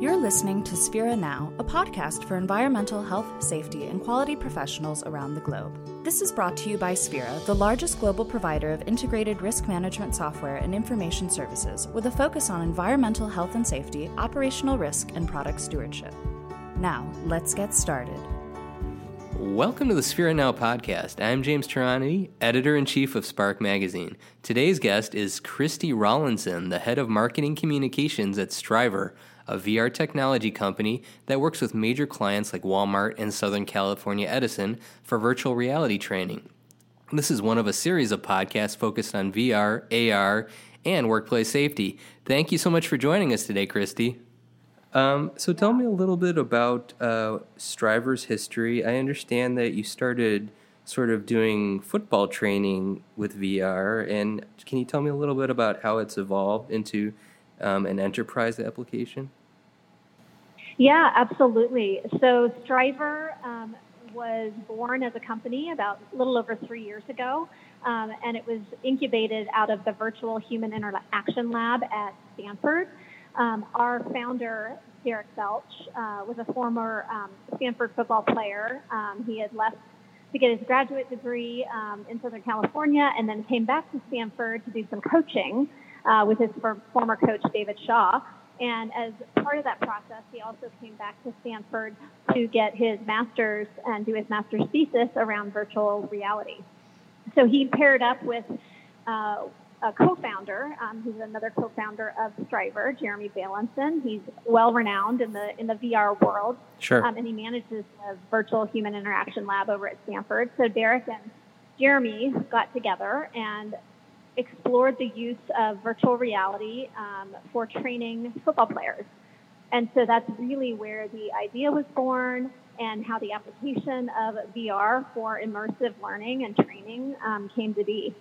You're listening to Sphera Now, a podcast for environmental health, safety, and quality professionals around the globe. This is brought to you by Sphera, the largest global provider of integrated risk management software and information services with a focus on environmental health and safety, operational risk, and product stewardship. Now, let's get started. Welcome to the Sphera Now podcast. I'm James Taranity, editor in chief of Spark Magazine. Today's guest is Christy Rawlinson, the head of marketing communications at Strivr, a VR technology company that works with major clients like Walmart and Southern California Edison for virtual reality training. This is one of a series of podcasts focused on VR, AR, and workplace safety. Thank you so much for joining us today, Christy. Um, so tell me a little bit about uh, Strivr's history. I understand that you started sort of doing football training with VR, and can you tell me a little bit about how it's evolved into um, an enterprise application? Yeah, absolutely. So Strivr um, was born as a company about a little over three years ago, um, and it was incubated out of the Virtual Human Interaction Lab at Stanford. Um, our founder, Derek Belch, uh, was a former um, Stanford football player. Um, he had left to get his graduate degree um, in Southern California and then came back to Stanford to do some coaching uh, with his former coach, David Shaw. And as part of that process, he also came back to Stanford to get his master's and do his master's thesis around virtual reality. So he paired up with uh, a co-founder, um, who's another co-founder of Strivr, Jeremy Bailenson. He's well renowned in the in the VR world. Sure. Um, and he manages the virtual human interaction lab over at Stanford. So Derek and Jeremy got together and explored the use of virtual reality um, for training football players. And so that's really where the idea was born and how the application of VR for immersive learning and training um, came to be.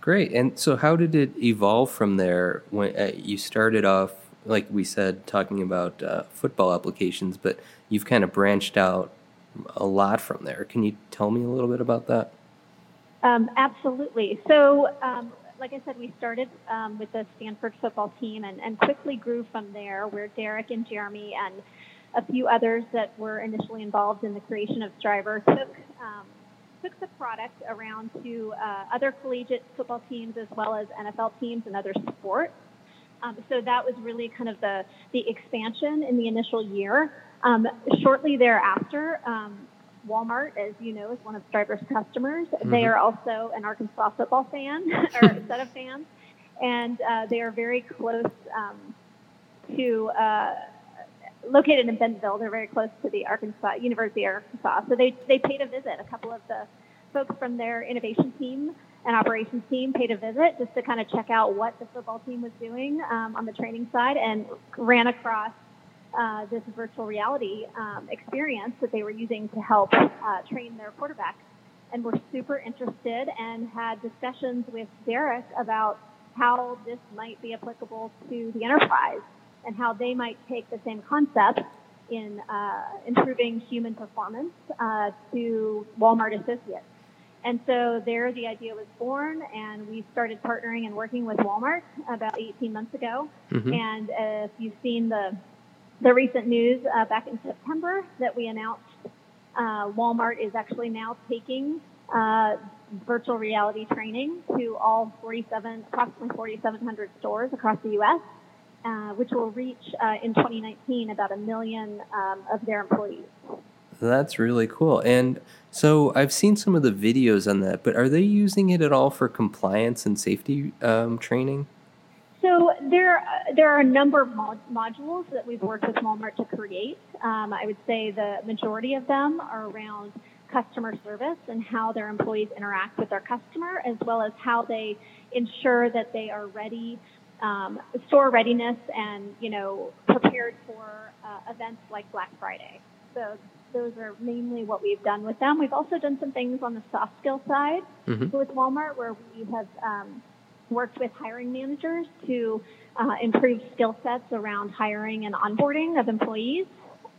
Great. And so, how did it evolve from there? When uh, you started off, like we said, talking about uh, football applications, but you've kind of branched out a lot from there. Can you tell me a little bit about that? Um, absolutely. So, um, like I said, we started um, with the Stanford football team and, and, quickly grew from there, where Derek and Jeremy and a few others that were initially involved in the creation of Strivr took um, took the product around to uh, other collegiate football teams as well as NFL teams and other sports. Um, so that was really kind of the the expansion in the initial year. Um, shortly thereafter, Walmart, as you know, is one of Strivr's customers. Mm-hmm. They are also an Arkansas football fan or a set of fans, and uh, they are very close um, to. Uh, located in Bentonville, they're very close to the Arkansas University of Arkansas. So they they paid a visit. A couple of the folks from their innovation team and operations team paid a visit just to kind of check out what the football team was doing um, on the training side, and ran across uh, this virtual reality um, experience that they were using to help uh, train their quarterbacks. And were super interested and had discussions with Derek about how this might be applicable to the enterprise and how they might take the same concept in uh, improving human performance uh, to Walmart associates. And so there the idea was born, and we started partnering and working with Walmart about 18 months ago. Mm-hmm. And if you've seen the the recent news uh, back in September that we announced uh, Walmart is actually now taking uh, virtual reality training to all 47, approximately 4,700 stores across the U.S., uh, which will reach uh, in 2019 about a million um, of their employees. That's really cool. And so I've seen some of the videos on that, but are they using it at all for compliance and safety um, training? So there, there are a number of mod- modules that we've worked with Walmart to create. Um, I would say the majority of them are around customer service and how their employees interact with their customer, as well as how they ensure that they are ready, um, store readiness, and you know prepared for uh, events like Black Friday. So those are mainly what we've done with them. We've also done some things on the soft skill side mm-hmm. with Walmart, where we have um, worked with hiring managers to uh, improve skill sets around hiring and onboarding of employees.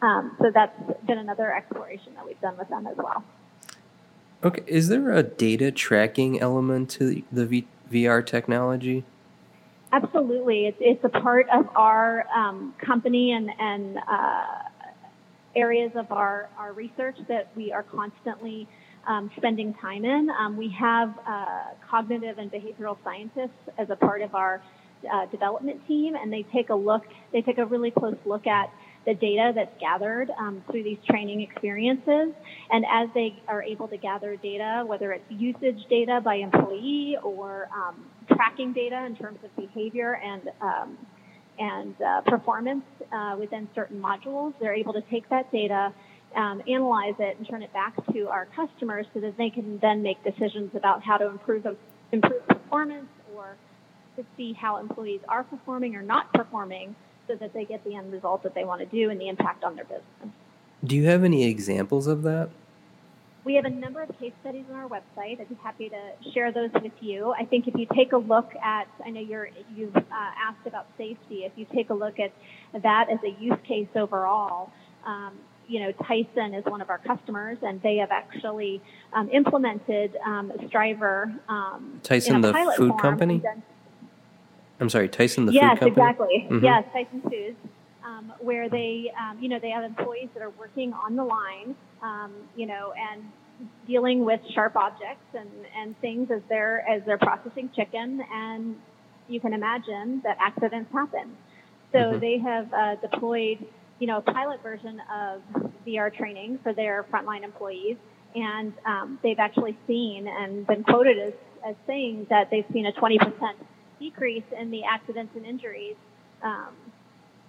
Um, so that's been another exploration that we've done with them as well. Okay, is there a data tracking element to the v- VR technology? Absolutely, it's it's a part of our um, company and and uh, areas of our our research that we are constantly um, spending time in. Um, we have uh, cognitive and behavioral scientists as a part of our uh, development team, and they take a look. They take a really close look at the data that's gathered um, through these training experiences. And as they are able to gather data, whether it's usage data by employee or um, tracking data in terms of behavior and um, and uh, performance uh, within certain modules, they're able to take that data um, analyze it and turn it back to our customers so that they can then make decisions about how to improve improve performance or to see how employees are performing or not performing so that they get the end result that they want to do and the impact on their business. Do you have any examples of that? We have a number of case studies on our website. I'd be happy to share those with you. I think if you take a look at, I know you're, you've uh, asked about safety. If you take a look at that as a use case overall, um, you know, Tyson is one of our customers, and they have actually um, implemented um, Strivr. Um, Tyson, the food company. I'm sorry, Tyson, the yes, food company. Yes, exactly. Mm-hmm. Yes, Tyson Foods, um, where they, um, you know, they have employees that are working on the line, um, you know, and dealing with sharp objects and, and things as they're as they're processing chicken, and you can imagine that accidents happen. So mm-hmm. they have uh, deployed you know, a pilot version of VR training for their frontline employees. And um, they've actually seen and been quoted as, as saying that they've seen a 20% decrease in the accidents and injuries um,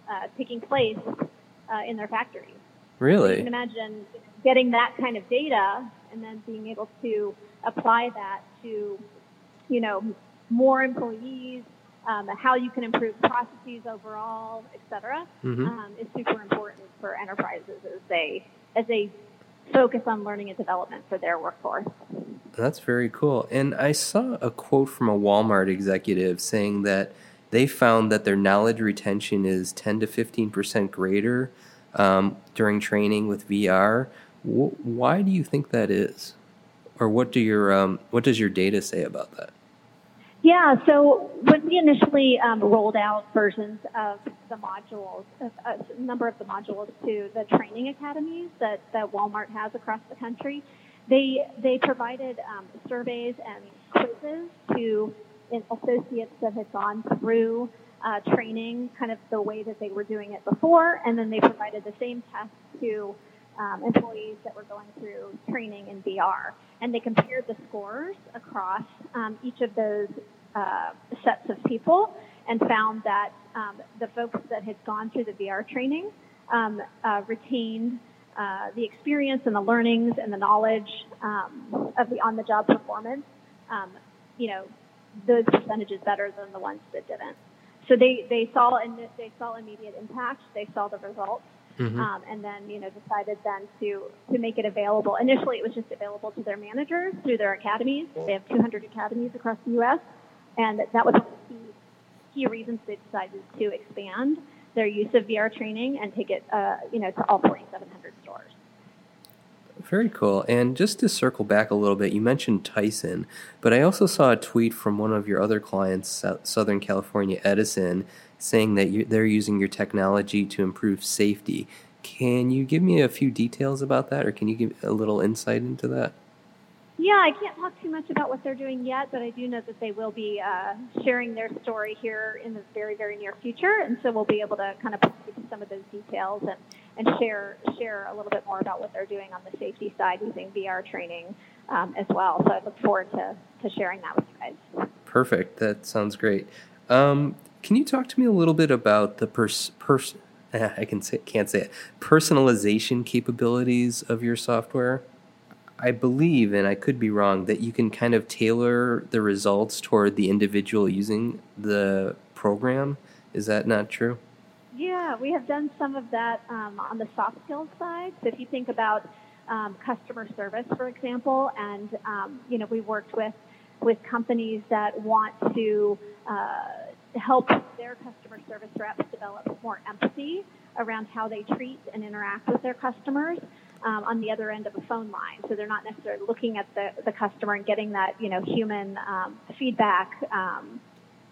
uh, taking place uh, in their factories. Really? You can imagine getting that kind of data and then being able to apply that to, you know, more employees, um, how you can improve processes overall, et cetera, mm-hmm. um, is super important for enterprises as they as they focus on learning and development for their workforce. That's very cool. And I saw a quote from a Walmart executive saying that they found that their knowledge retention is 10 to 15 percent greater um, during training with VR. W- why do you think that is, or what do your um, what does your data say about that? Yeah, so when we initially um, rolled out versions of the modules, a, number of the modules to the training academies that, that Walmart has across the country, they they provided um, surveys and quizzes to associates that had gone through uh, training, kind of the way that they were doing it before, and then they provided the same test to um, employees that were going through training in VR. And they compared the scores across um, each of those uh, sets of people and found that um, the folks that had gone through the VR training um, uh, retained uh, the experience and the learnings and the knowledge um, of the on-the-job performance, um, you know, those percentages better than the ones that didn't. So they, they saw and they saw immediate impact. They saw the results, mm-hmm. um, and then you know decided then to to make it available. Initially, it was just available to their managers through their academies. They have 200 academies across the U.S. And that was one of the key, key reasons they decided to expand their use of VR training and take it, uh, you know, to all 4,700 stores. Very cool. And just to circle back a little bit, you mentioned Tyson, but I also saw a tweet from one of your other clients, Southern California Edison, saying that they're using your technology to improve safety. Can you give me a few details about that, or can you give a little insight into that? Yeah, I can't talk too much about what they're doing yet, but I do know that they will be uh, sharing their story here in the very, very near future, and so we'll be able to kind of to some of those details and, and share share a little bit more about what they're doing on the safety side using VR training um, as well. So I look forward to, to sharing that with you guys. Perfect. That sounds great. Um, can you talk to me a little bit about the pers- pers- I can say, can't say it personalization capabilities of your software? I believe, and I could be wrong, that you can kind of tailor the results toward the individual using the program. Is that not true? Yeah, we have done some of that um, on the soft skills side. So if you think about um, customer service, for example, and um, you know we worked with with companies that want to uh, help their customer service reps develop more empathy around how they treat and interact with their customers um, on the other end of a phone line. So they're not necessarily looking at the, the customer and getting that, you know, human um, feedback um,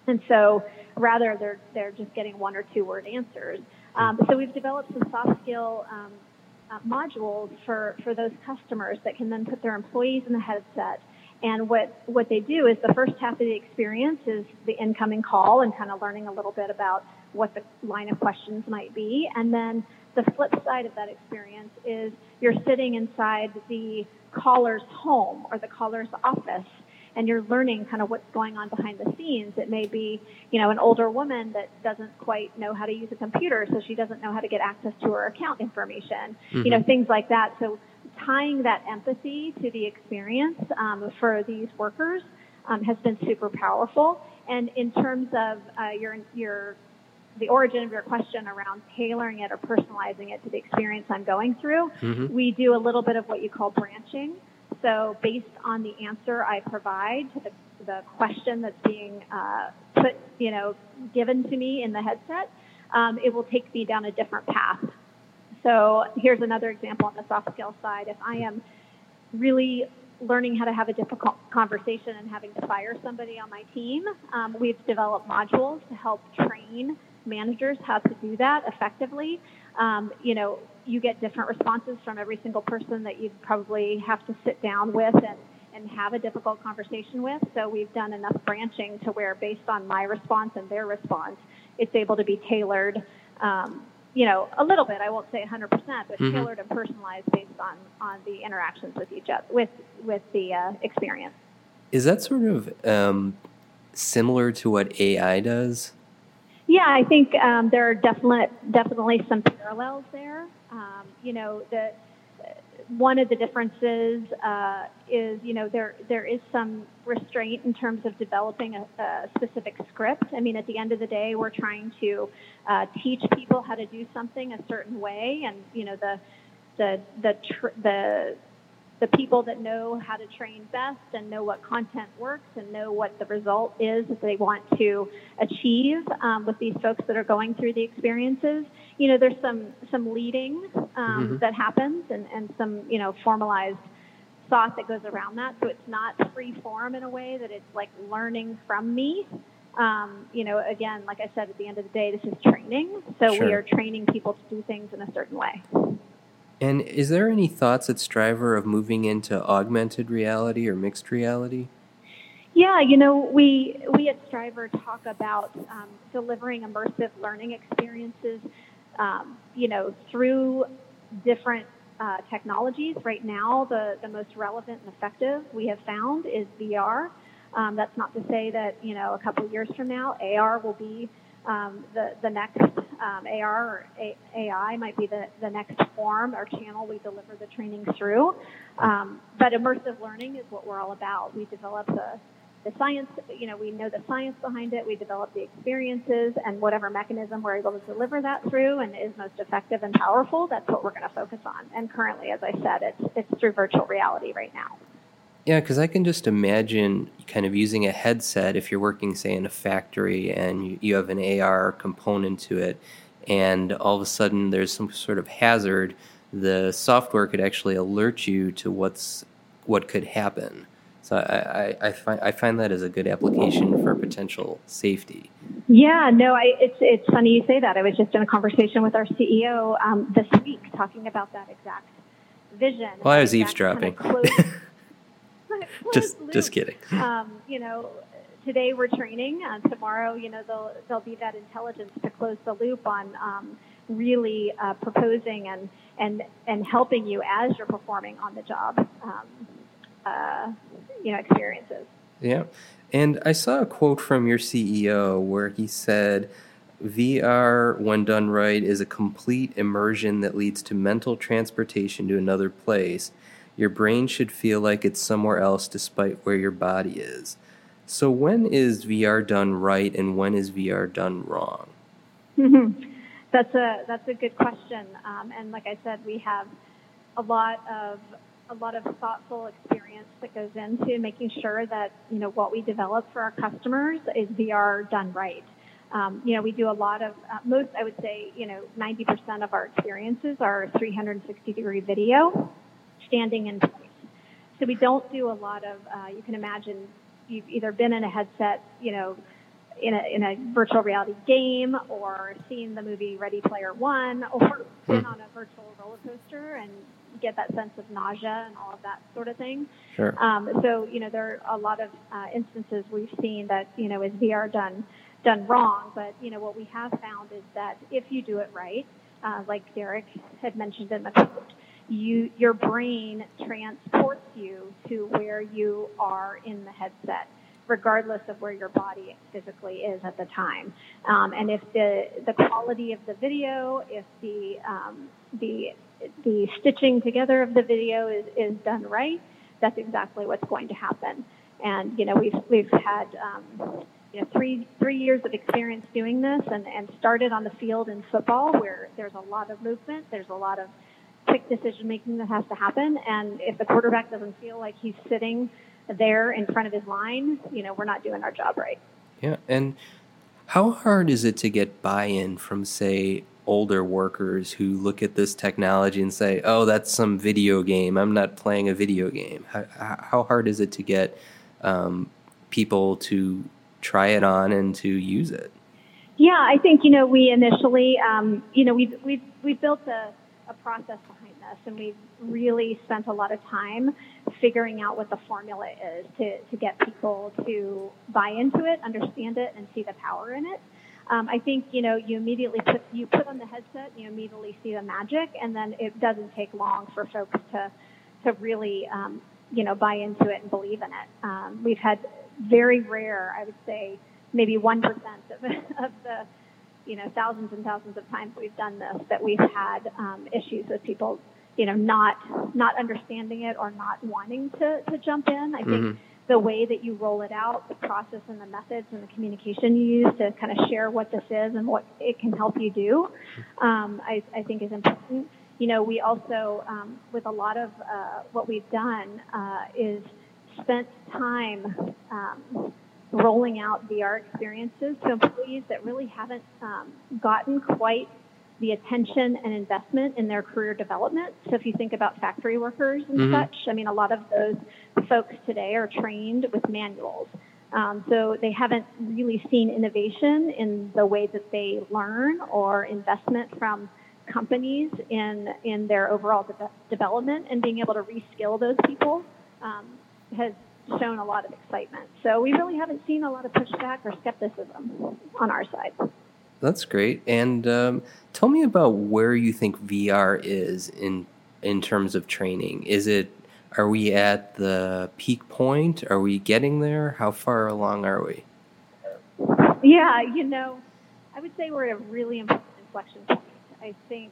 And so rather they're, they're just getting one or two word answers. Um, so we've developed some soft skill um, uh, modules for, for those customers that can then put their employees in the headset. And what, what they do is the first half of the experience is the incoming call and kind of learning a little bit about what the line of questions might be. And then the flip side of that experience is you're sitting inside the caller's home or the caller's office and you're learning kind of what's going on behind the scenes. It may be, you know, an older woman that doesn't quite know how to use a computer, so she doesn't know how to get access to her account information, mm-hmm. you know, things like that. So tying that empathy to the experience um, for these workers um, has been super powerful. And in terms of uh, your your the origin of your question around tailoring it or personalizing it to the experience I'm going through, mm-hmm. we do a little bit of what you call branching. So based on the answer I provide to the, the question that's being uh, put, you know, given to me in the headset, um, it will take me down a different path. So here's another example on the soft skill side. If I am really learning how to have a difficult conversation and having to fire somebody on my team, um, we've developed modules to help train managers how to do that effectively. Um, you know, you get different responses from every single person that you'd probably have to sit down with and, and have a difficult conversation with. So we've done enough branching to where, based on my response and their response, it's able to be tailored. Um, you know, a little bit. I won't say 100%, but mm-hmm. tailored and personalized based on on the interactions with each other, with with the uh, experience. Is that sort of um, similar to what AI does? Yeah, I think um, there are definitely definitely some parallels there. Um, you know, the one of the differences uh, is, you know, there there is some restraint in terms of developing a, a, specific script. I mean, at the end of the day, we're trying to uh, teach people how to do something a certain way, and you know, the the the tr- the the people that know how to train best and know what content works and know what the result is that they want to achieve um, with these folks that are going through the experiences. You know, there's some some leading um, mm-hmm. that happens and, and some you know formalized thought that goes around that. So it's not free form in a way that it's like learning from me. Um, you know, again, like I said, at the end of the day, this is training. So sure. we are training people to do things in a certain way. And is there any thoughts at Strivr of moving into augmented reality or mixed reality? Yeah, you know, we we at Strivr talk about um, delivering immersive learning experiences, um, you know, through different uh, technologies. Right now, the the most relevant and effective we have found is VR. Um, that's not to say that you know a couple years from now AR will be um, the, the next um, AR or A- AI might be the, the next form or channel we deliver the training through. Um, but immersive learning is what we're all about. We develop the, the science, you know, we know the science behind it, we develop the experiences, and whatever mechanism we're able to deliver that through and is most effective and powerful, that's what we're going to focus on. And currently, as I said, it's, it's through virtual reality right now. Yeah, because I can just imagine kind of using a headset if you're working, say, in a factory and you, have an AR component to it, and all of a sudden there's some sort of hazard. The software could actually alert you to what's what could happen. So I, I, I, find I find that as a good application for potential safety. Yeah, no, I, it's it's funny you say that. I was just in a conversation with our CEO um, this week talking about that exact vision. Well, I was eavesdropping. Kind of just loop. just kidding. Um, you know, today we're training. Uh, tomorrow, you know, there'll there'll be that intelligence to close the loop on um, really uh, proposing and and and helping you as you're performing on the job. Um, uh, you know, experiences. Yeah, and I saw a quote from your CEO where he said. VR, when done right, is a complete immersion that leads to mental transportation to another place your brain should feel like it's somewhere else despite where your body is. So, when is VR done right and when is VR done wrong? that's a that's a good question, um, and like I said, we have a lot of a lot of thoughtful experience that goes into making sure that you know what we develop for our customers is VR done right. Um, you know, we do a lot of uh, most. I would say, you know, 90% of our experiences are 360 degree video standing in place. So we don't do a lot of, uh, you can imagine you've either been in a headset, you know, in a, in a virtual reality game or seen the movie Ready Player One or been on a virtual roller coaster and get that sense of nausea and all of that sort of thing. Sure. Um, so, you know, there are a lot of uh, instances we've seen that, you know, is VR done done wrong. But, you know, what we have found is that if you do it right, uh, like Derek had mentioned in the quote, you your brain transports you to where you are in the headset regardless of where your body physically is at the time. Um, and if the the quality of the video, if the um, the the stitching together of the video is, is done right, that's exactly what's going to happen. And you know we've we've had um, you know three three years of experience doing this, and and started on the field in football where there's a lot of movement, there's a lot of quick decision making that has to happen, and if the quarterback doesn't feel like he's sitting there in front of his line, you know, we're not doing our job right. Yeah, and how hard is it to get buy-in from, say, older workers who look at this technology and say, "Oh, that's some video game. I'm not playing a video game." How, how hard is it to get um, people to try it on and to use it? Yeah, I think you know we initially, um, you know, we've we've we've built a, a process behind this, and we've really spent a lot of time figuring out what the formula is to, to get people to buy into it, understand it, and see the power in it. Um, I think you know you immediately put you put on the headset, you immediately see the magic, and then it doesn't take long for folks to to really um, you know buy into it and believe in it. Um, we've had very rare, I would say, maybe one percent of, of the you know thousands and thousands of times we've done this that we've had um, issues with people you know, not not understanding it or not wanting to, to jump in. I think mm-hmm. The way that you roll it out, the process and the methods and the communication you use to kind of share what this is and what it can help you do, um, I, I think is important. You know, we also, um, with a lot of uh, what we've done, uh, is spent time um, rolling out VR experiences to employees that really haven't um, gotten quite the attention and investment in their career development. So if you think about factory workers and mm-hmm. such, I mean, a lot of those folks today are trained with manuals. Um, so they haven't really seen innovation in the way that they learn or investment from companies in in their overall de- development and being able to reskill those people um, has shown a lot of excitement. So we really haven't seen a lot of pushback or skepticism on our side. That's great. And um, tell me about where you think VR is in in terms of training. Is it are we at the peak point? Are we getting there? How far along are we? Yeah, you know, I would say we're at a really important inflection point. I think,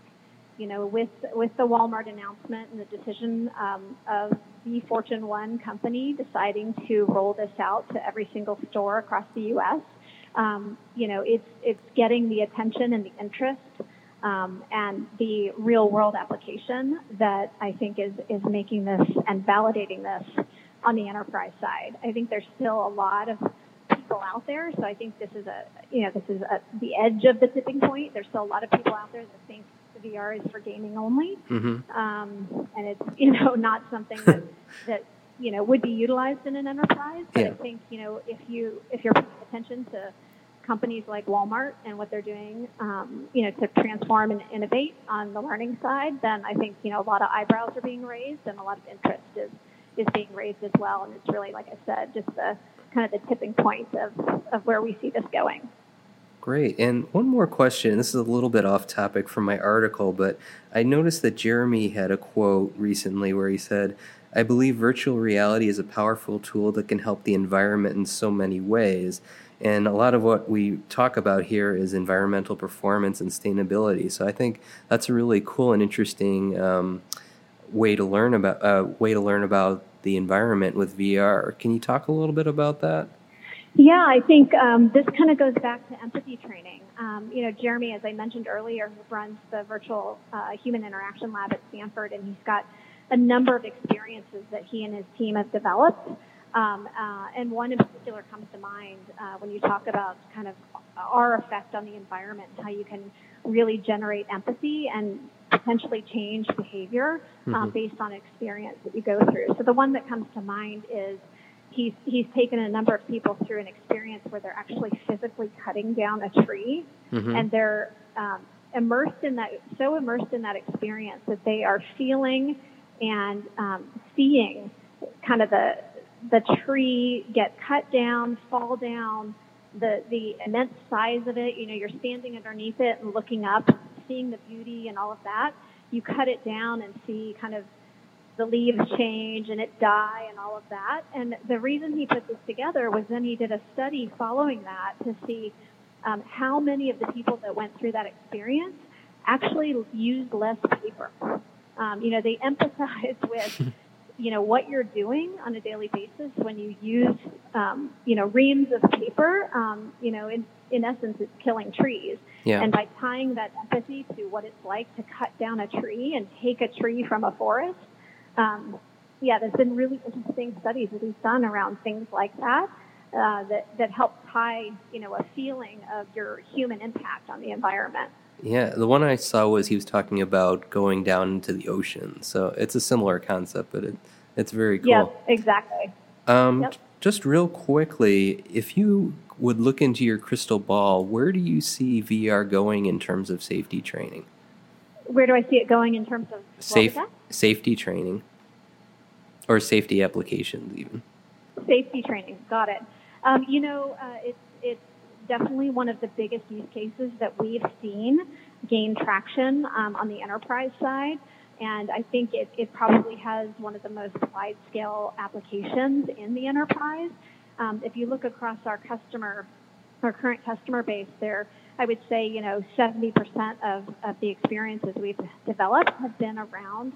you know, with with the Walmart announcement and the decision um, of the Fortune One company deciding to roll this out to every single store across the U.S um, you know, it's it's getting the attention and the interest um, and the real world application that I think is is making this and validating this on the enterprise side. I think there's still a lot of people out there, so I think this is a you know this is a, the edge of the tipping point. There's still a lot of people out there that think VR is for gaming only, mm-hmm. um, and it's you know not something that that you know would be utilized in an enterprise. But yeah. I think you know if you if you're paying attention to companies like Walmart and what they're doing, um, you know, to transform and innovate on the learning side, then I think you know a lot of eyebrows are being raised and a lot of interest is is being raised as well. And it's really, like I said, just the kind of the tipping point of of where we see this going. Great. And one more question. This is a little bit off topic from my article, but I noticed that Jeremy had a quote recently where he said, I believe virtual reality is a powerful tool that can help the environment in so many ways. And a lot of what we talk about here is environmental performance and sustainability. So I think that's a really cool and interesting um, way to learn about uh, way to learn about the environment with VR. Can you talk a little bit about that? Yeah, I think um, this kind of goes back to empathy training. Um, you know, Jeremy, as I mentioned earlier, runs the virtual uh, human interaction lab at Stanford, and he's got a number of experiences that he and his team have developed. Um, uh, and one in particular comes to mind uh, when you talk about kind of our effect on the environment, how you can really generate empathy and potentially change behavior um, mm-hmm. based on experience that you go through. So the one that comes to mind is he's he's taken a number of people through an experience where they're actually physically cutting down a tree, mm-hmm. and they're um, immersed in that so immersed in that experience that they are feeling and um, seeing kind of the the tree get cut down, fall down, the the immense size of it. You know, you're standing underneath it and looking up, seeing the beauty and all of that. You cut it down and see kind of the leaves change and it die and all of that. And the reason he put this together was then he did a study following that to see um, how many of the people that went through that experience actually used less paper. Um, you know, they empathize with, you know, what you're doing on a daily basis when you use, um, you know, reams of paper. Um, you know, in in essence, it's killing trees. Yeah. And by tying that empathy to what it's like to cut down a tree and take a tree from a forest, um, yeah, there's been really interesting studies that he's done around things like that. Uh, that that help tie, you know, a feeling of your human impact on the environment. Yeah, the one I saw was he was talking about going down into the ocean. So it's a similar concept, but it, it's very cool. Yeah, exactly. Um, yep. Just real quickly, if you would look into your crystal ball, where do you see VR going in terms of safety training? Where do I see it going in terms of safe safety training or safety applications, even? Safety training, got it. Um, you know, uh, it's it's definitely one of the biggest use cases that we've seen gain traction um, on the enterprise side. And I think it, it probably has one of the most wide scale applications in the enterprise. Um, if you look across our customer, our current customer base, there, I would say, you know, 70% of, of the experiences we've developed have been around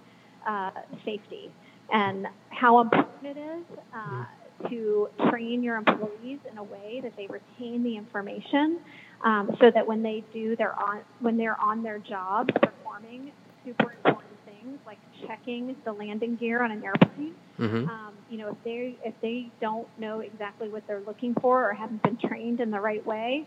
uh, safety and how important it is. Uh, to train your employees in a way that they retain the information um, so that when they do their on when they're on their job performing super important things like checking the landing gear on an airplane mm-hmm. um, you know if they if they don't know exactly what they're looking for or haven't been trained in the right way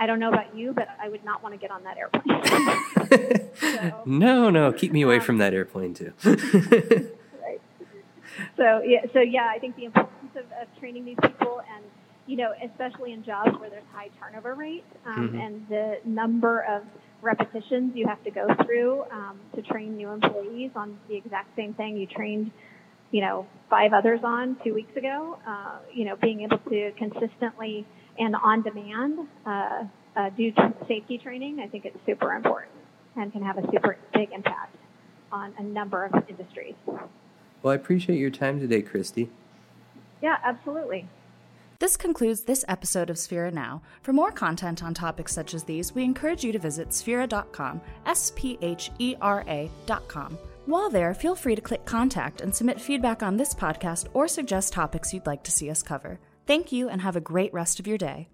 I don't know about you, but I would not want to get on that airplane. so, no, no, keep me away um, from that airplane too. right. So yeah, so yeah, I think the importance of, of training these people and you know, especially in jobs where there's high turnover rates um, mm-hmm. and the number of repetitions you have to go through um, to train new employees on the exact same thing you trained, you know, five others on two weeks ago. Uh, you know, being able to consistently and on demand uh, uh, do safety training, I think it's super important and can have a super big impact on a number of industries. Well, I appreciate your time today, Christy. Yeah, absolutely. This concludes this episode of Sphera Now. For more content on topics such as these, we encourage you to visit sphera.com, S P H E R A.com. While there, feel free to click contact and submit feedback on this podcast or suggest topics you'd like to see us cover. Thank you and have a great rest of your day.